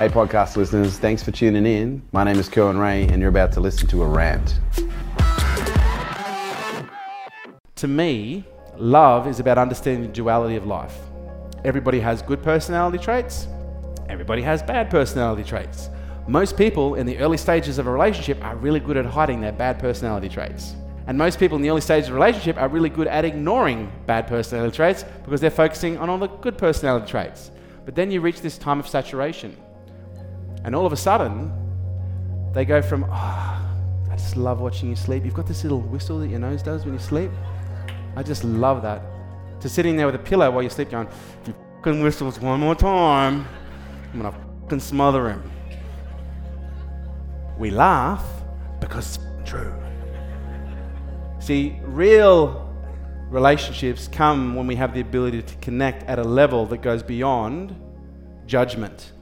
Hey, podcast listeners, thanks for tuning in. My name is Kerwin Rae, and you're about to listen to a rant. To me, love is about understanding the duality of life. Everybody has good personality traits, everybody has bad personality traits. Most people in the early stages of a relationship are really good at hiding their bad personality traits. And most people in the early stages of a relationship are really good at ignoring bad personality traits because they're focusing on all the good personality traits. But then you reach this time of saturation and all of a sudden, they go from, oh, I just love watching you sleep. You've got this little whistle that your nose does when you sleep. I just love that. To sitting there with a pillow while you sleep going, if he fucking whistles one more time, I'm gonna fucking smother him. We laugh because it's true. See, real relationships come when we have the ability to connect at a level that goes beyond judgment.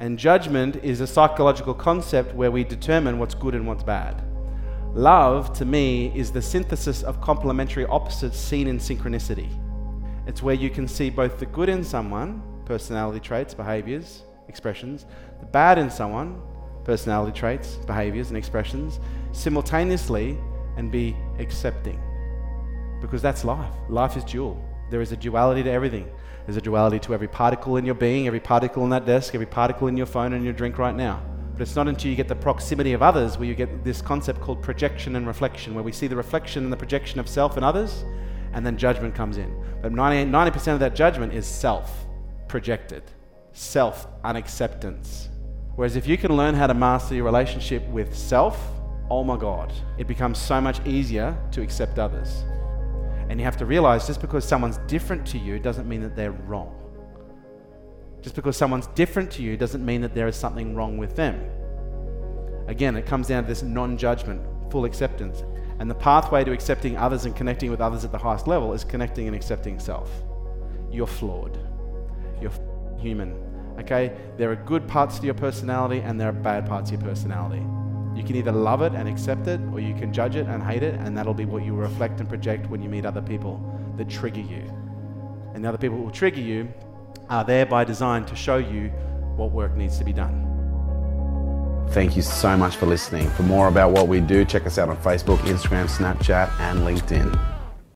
And judgment is a psychological concept where we determine what's good and what's bad. Love, to me, is the synthesis of complementary opposites seen in synchronicity. It's where you can see both the good in someone, personality traits, behaviors, expressions, the bad in someone, personality traits, behaviors, and expressions, simultaneously and be accepting. Because that's life. Life is dual. There is a duality to everything. There's a duality to every particle in your being, every particle in that desk, every particle in your phone and your drink right now. But it's not until you get the proximity of others where you get this concept called projection and reflection, where we see the reflection and the projection of self and others, and then judgment comes in. But 90, 90% of that judgment is self projected, self unacceptance. Whereas if you can learn how to master your relationship with self, oh my God, it becomes so much easier to accept others. And you have to realize just because someone's different to you doesn't mean that they're wrong. Just because someone's different to you doesn't mean that there is something wrong with them. Again, it comes down to this non judgment, full acceptance. And the pathway to accepting others and connecting with others at the highest level is connecting and accepting self. You're flawed. You're human. Okay? There are good parts to your personality and there are bad parts to your personality. You can either love it and accept it, or you can judge it and hate it, and that'll be what you reflect and project when you meet other people that trigger you. And the other people who will trigger you are there by design to show you what work needs to be done. Thank you so much for listening. For more about what we do, check us out on Facebook, Instagram, Snapchat, and LinkedIn.